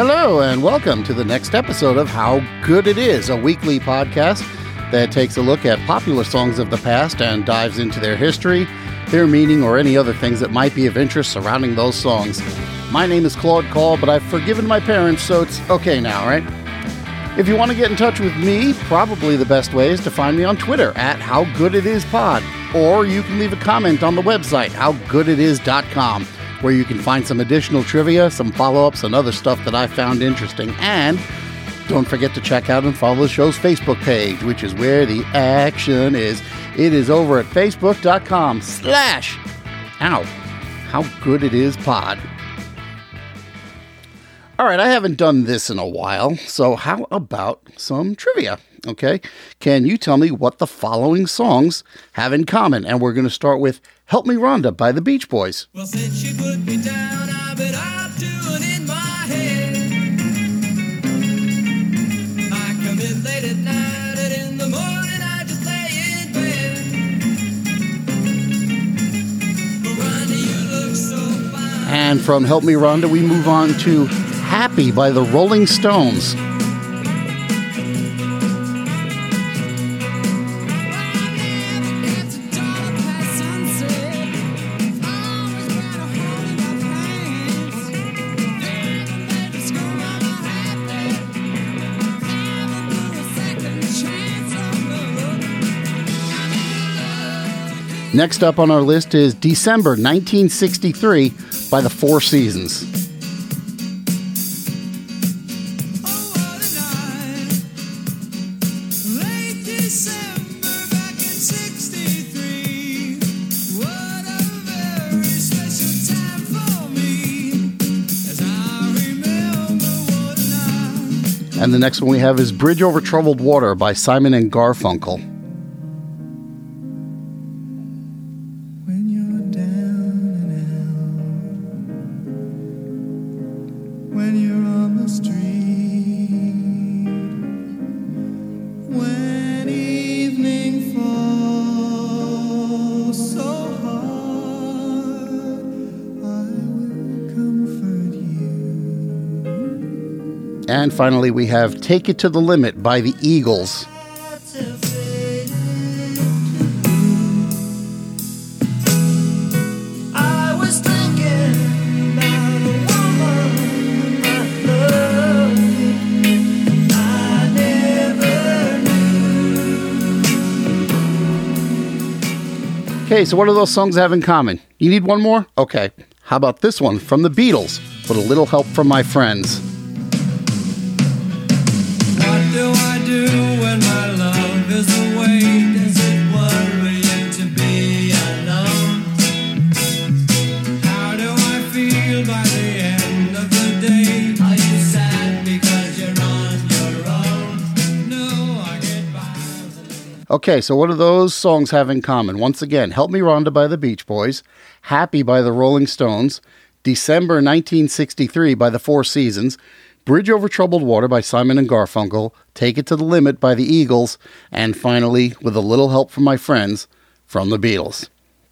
Hello, and welcome to the next episode of How Good It Is, a weekly podcast that takes a look at popular songs of the past and dives into their history, their meaning, or any other things that might be of interest surrounding those songs. My name is Claude Call, but I've forgiven my parents, so it's okay now, right? If you want to get in touch with me, probably the best way is to find me on Twitter at How Good It Is Pod, or you can leave a comment on the website, howgooditis.com, where you can find some additional trivia, some follow ups, and other stuff that I found interesting. And don't forget to check out and follow the show's Facebook page, which is where the action is. It is over at facebook.com slash, ow, how good it is pod. All right, I haven't done this in a while, so how about some trivia? Okay, can you tell me what the following songs have in common? And we're going to start with Help Me Rhonda by the Beach Boys. Well, since you put me down, I bet I'll do it in my head. I come in late at night, and in the morning I just lay in bed. But Rhonda, you look so fine. And from Help Me Rhonda, we move on to Happy by the Rolling Stones. Next up on our list is December 1963 by the Four Seasons. What a night. Late December back in 63. What a very special time for me. As I remember what a night. And the next one we have is Bridge Over Troubled Water by Simon and Garfunkel. Finally, we have Take It to the Limit by the Eagles. I was thinking about a woman I loved. I never knew. Okay, so what do those songs have in common? You need one more? Okay. How about this one from the Beatles with a little help from my friends? Okay, so what do those songs have in common? Once again, Help Me Rhonda by the Beach Boys, Happy by the Rolling Stones, December 1963 by the Four Seasons, Bridge Over Troubled Water by Simon and Garfunkel, Take It to the Limit by the Eagles, and finally, with a little help from my friends, from the Beatles.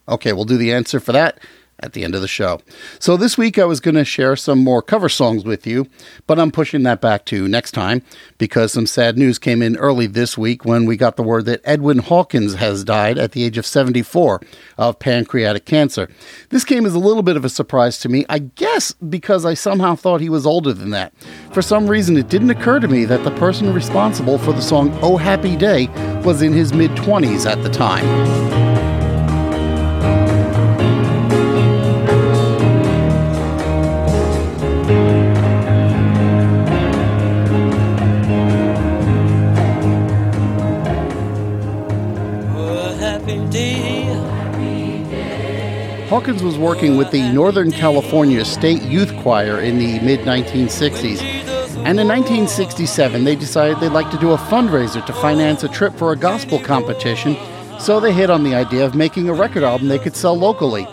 Okay, we'll do the answer for that at the end of the show. So this week I was going to share some more cover songs with you, but I'm pushing that back to next time because some sad news came in early this week when we got the word that Edwin Hawkins has died at the age of 74 of pancreatic cancer. This came as a little bit of a surprise to me, I guess because I somehow thought he was older than that. For some reason it didn't occur to me that the person responsible for the song Oh Happy Day was in his mid 20s at the time. Hawkins was working with the Northern California State Youth Choir in the mid 1960s. And in 1967, they decided they'd like to do a fundraiser to finance a trip for a gospel competition, so they hit on the idea of making a record album they could sell locally.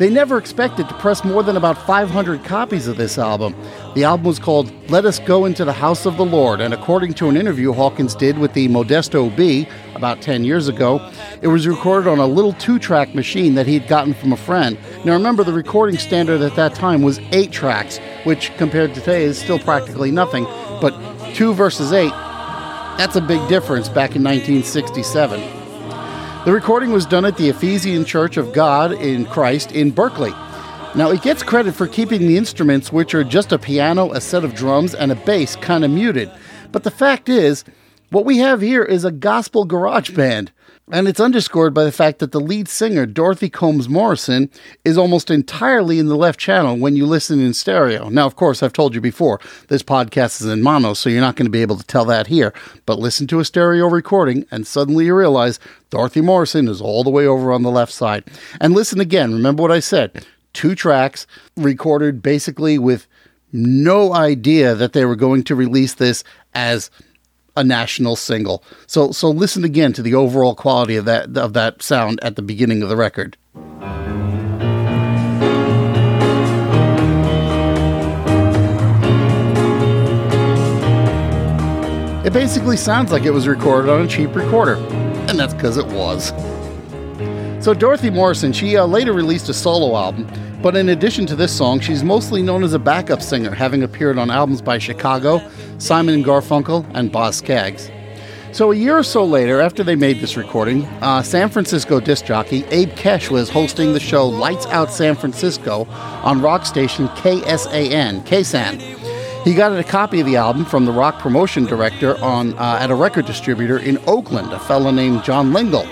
They never expected to press more than about 500 copies of this album. The album was called Let Us Go Into the House of the Lord, and according to an interview Hawkins did with the Modesto Bee about 10 years ago, it was recorded on a little two track machine that he had gotten from a friend. Now remember, the recording standard at that time was eight tracks, which compared to today is still practically nothing, but two versus eight, that's a big difference back in 1967. The recording was done at the Ephesian Church of God in Christ in Berkeley. Now, it gets credit for keeping the instruments, which are just a piano, a set of drums, and a bass, kind of muted. But the fact is, what we have here is a gospel garage band. And it's underscored by the fact that the lead singer, Dorothy Combs Morrison, is almost entirely in the left channel when you listen in stereo. Now, of course, I've told you before, this podcast is in mono, so you're not going to be able to tell that here. But listen to a stereo recording, and suddenly you realize Dorothy Morrison is all the way over on the left side. And listen again, remember what I said two tracks recorded basically with no idea that they were going to release this as a national single. So so listen again to the overall quality of that of that sound at the beginning of the record. It basically sounds like it was recorded on a cheap recorder, and that's because it was. So Dorothy Morrison, she uh, later released a solo album, but in addition to this song, she's mostly known as a backup singer, having appeared on albums by Chicago, Simon and Garfunkel, and Boz Scaggs. So a year or so later, after they made this recording, uh, San Francisco disc jockey Abe Kesh was hosting the show Lights Out San Francisco on rock station KSAN, KSAN. He got a copy of the album from the rock promotion director on uh, at a record distributor in Oakland, a fellow named John Lingle.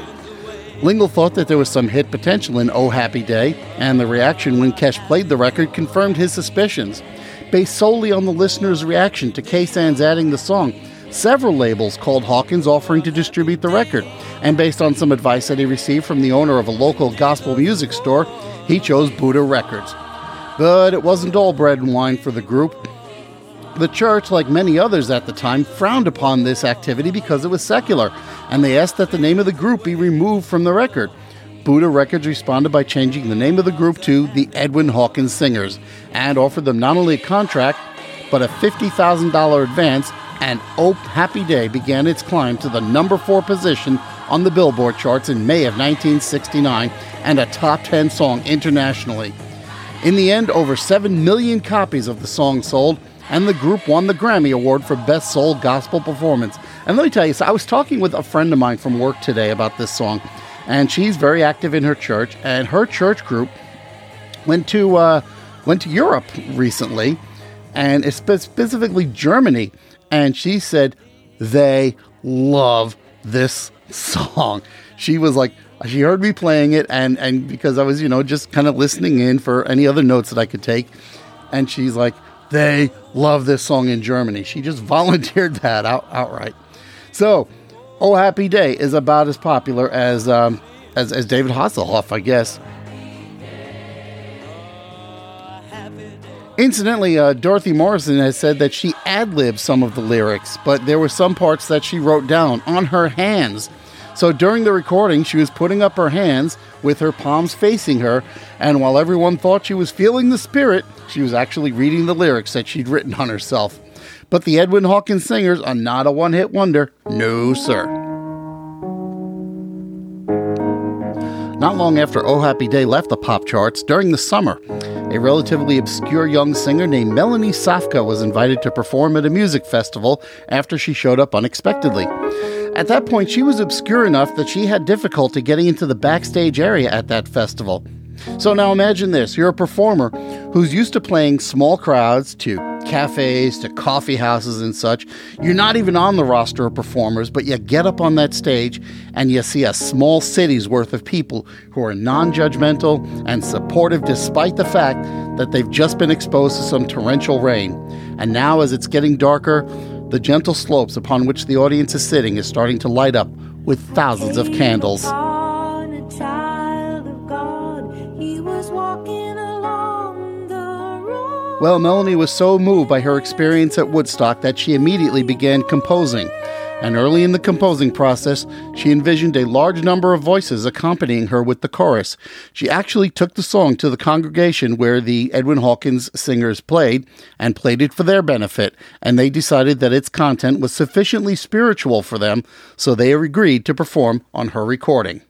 Lingle thought that there was some hit potential in Oh Happy Day, and the reaction when Kesh played the record confirmed his suspicions. Based solely on the listener's reaction to KSAN's adding the song, several labels called Hawkins offering to distribute the record, and based on some advice that he received from the owner of a local gospel music store, he chose Buddah Records. But it wasn't all bread and wine for the group. The church, like many others at the time, frowned upon this activity because it was secular, and they asked that the name of the group be removed from the record. Buddah Records responded by changing the name of the group to the Edwin Hawkins Singers and offered them not only a contract, but a $50,000 advance, and Oh Happy Day began its climb to the number four position on the Billboard charts in May of 1969 and a top 10 song internationally. In the end, over 7 million copies of the song sold, and the group won the Grammy Award for Best Soul Gospel Performance. And let me tell you, so I was talking with a friend of mine from work today about this song, and she's very active in her church, and her church group went to uh, went to Europe recently, and specifically Germany, and she said they love this song. She was like, she heard me playing it, and and because I was you know just kind of listening in for any other notes that I could take, and she's like, they love this song in Germany. She just volunteered that out outright. So, Oh Happy Day is about as popular as um, as, as David Hasselhoff, I guess. Incidentally, uh, Dorothy Morrison has said that she ad libbed some of the lyrics, but there were some parts that she wrote down on her hands. So during the recording, she was putting up her hands with her palms facing her, and while everyone thought she was feeling the spirit, she was actually reading the lyrics that she'd written on herself. But the Edwin Hawkins singers are not a one hit wonder. No, sir. Not long after Oh Happy Day left the pop charts, during the summer, a relatively obscure young singer named Melanie Safka was invited to perform at a music festival after she showed up unexpectedly. At that point, she was obscure enough that she had difficulty getting into the backstage area at that festival. So now imagine this you're a performer who's used to playing small crowds to cafes to coffee houses and such. You're not even on the roster of performers, but you get up on that stage and you see a small city's worth of people who are non judgmental and supportive despite the fact that they've just been exposed to some torrential rain. And now, as it's getting darker, the gentle slopes upon which the audience is sitting is starting to light up with thousands of candles. Well, Melanie was so moved by her experience at Woodstock that she immediately began composing. and early in the composing process, she envisioned a large number of voices accompanying her with the chorus. She actually took the song to the congregation where the Edwin Hawkins singers played and played it for their benefit, and they decided that its content was sufficiently spiritual for them, so they agreed to perform on her recording.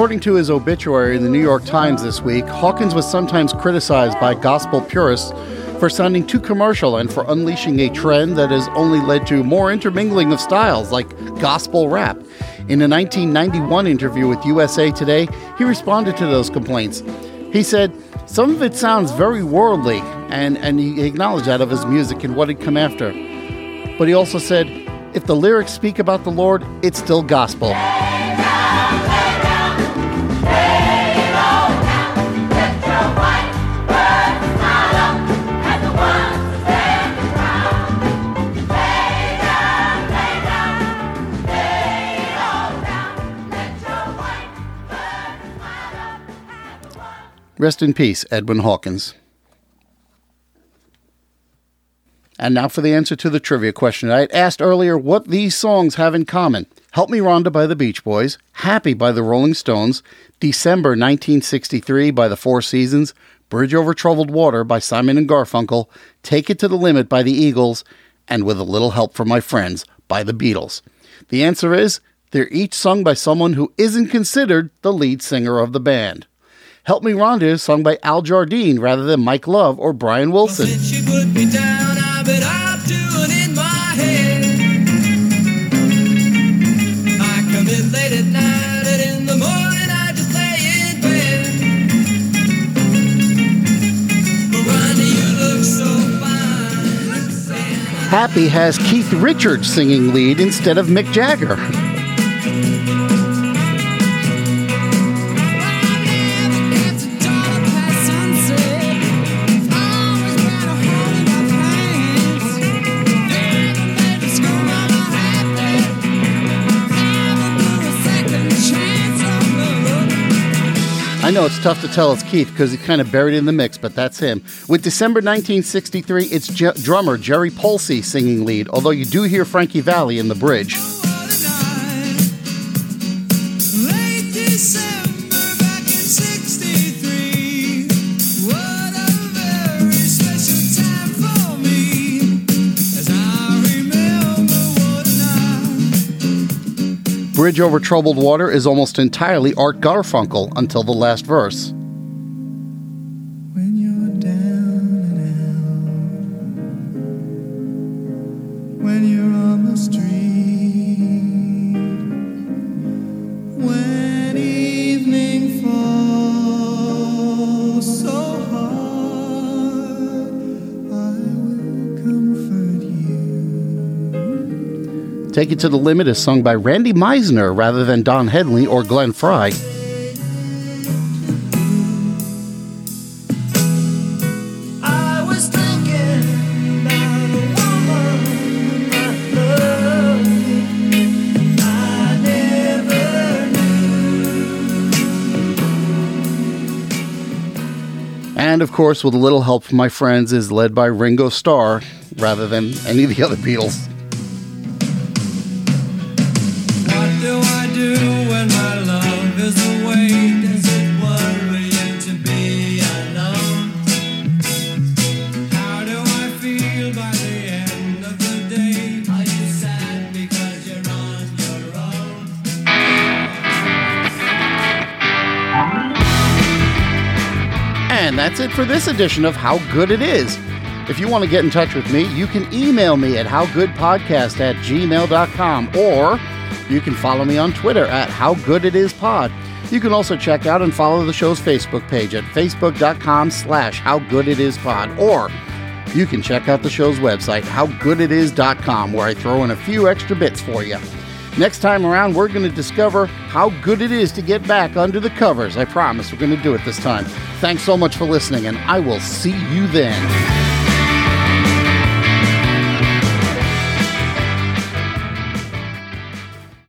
According to his obituary in the New York Times this week, Hawkins was sometimes criticized by gospel purists for sounding too commercial and for unleashing a trend that has only led to more intermingling of styles like gospel rap. In a 1991 interview with USA Today, he responded to those complaints. He said, Some of it sounds very worldly, and, and he acknowledged that of his music and what had come after. But he also said, If the lyrics speak about the Lord, it's still gospel. Rest in peace, Edwin Hawkins. And now for the answer to the trivia question. I had asked earlier what these songs have in common. Help Me Rhonda by the Beach Boys, Happy by the Rolling Stones, December 1963 by the Four Seasons, Bridge Over Troubled Water by Simon and Garfunkel, Take It to the Limit by the Eagles, and With a Little Help from My Friends by the Beatles. The answer is they're each sung by someone who isn't considered the lead singer of the band. Help Me Rhonda is sung by Al Jardine rather than Mike Love or Brian Wilson. Since you put me down, I've been up to in my head. I come in late at night, and in the morning I just lay in bed. Miranda, you look so fine. Happy has Keith Richards singing lead instead of Mick Jagger. I know it's tough to tell it's Keith because he's kind of buried in the mix, but that's him. With December 1963, it's Je- drummer Gerry Polci singing lead, although you do hear Frankie Valli in the bridge. Bridge Over Troubled Water is almost entirely Art Garfunkel until the last verse. Take It to the Limit is sung by Randy Meisner rather than Don Henley or Glenn Frey. I was thinking about a woman I loved. I never knew. And of course, with a little help from my friends, is led by Ringo Starr rather than any of the other Beatles. It for this edition of How Good It Is. If you want to get in touch with me, you can email me at howgoodpodcast at gmail.com or you can follow me on Twitter at howgooditispod. You can also check out and follow the show's Facebook page at facebook.com slash howgooditispod or you can check out the show's website, howgooditis.com, where I throw in a few extra bits for you. Next time around, we're going to discover how good it is to get back under the covers. I promise we're going to do it this time. Thanks so much for listening, and I will see you then.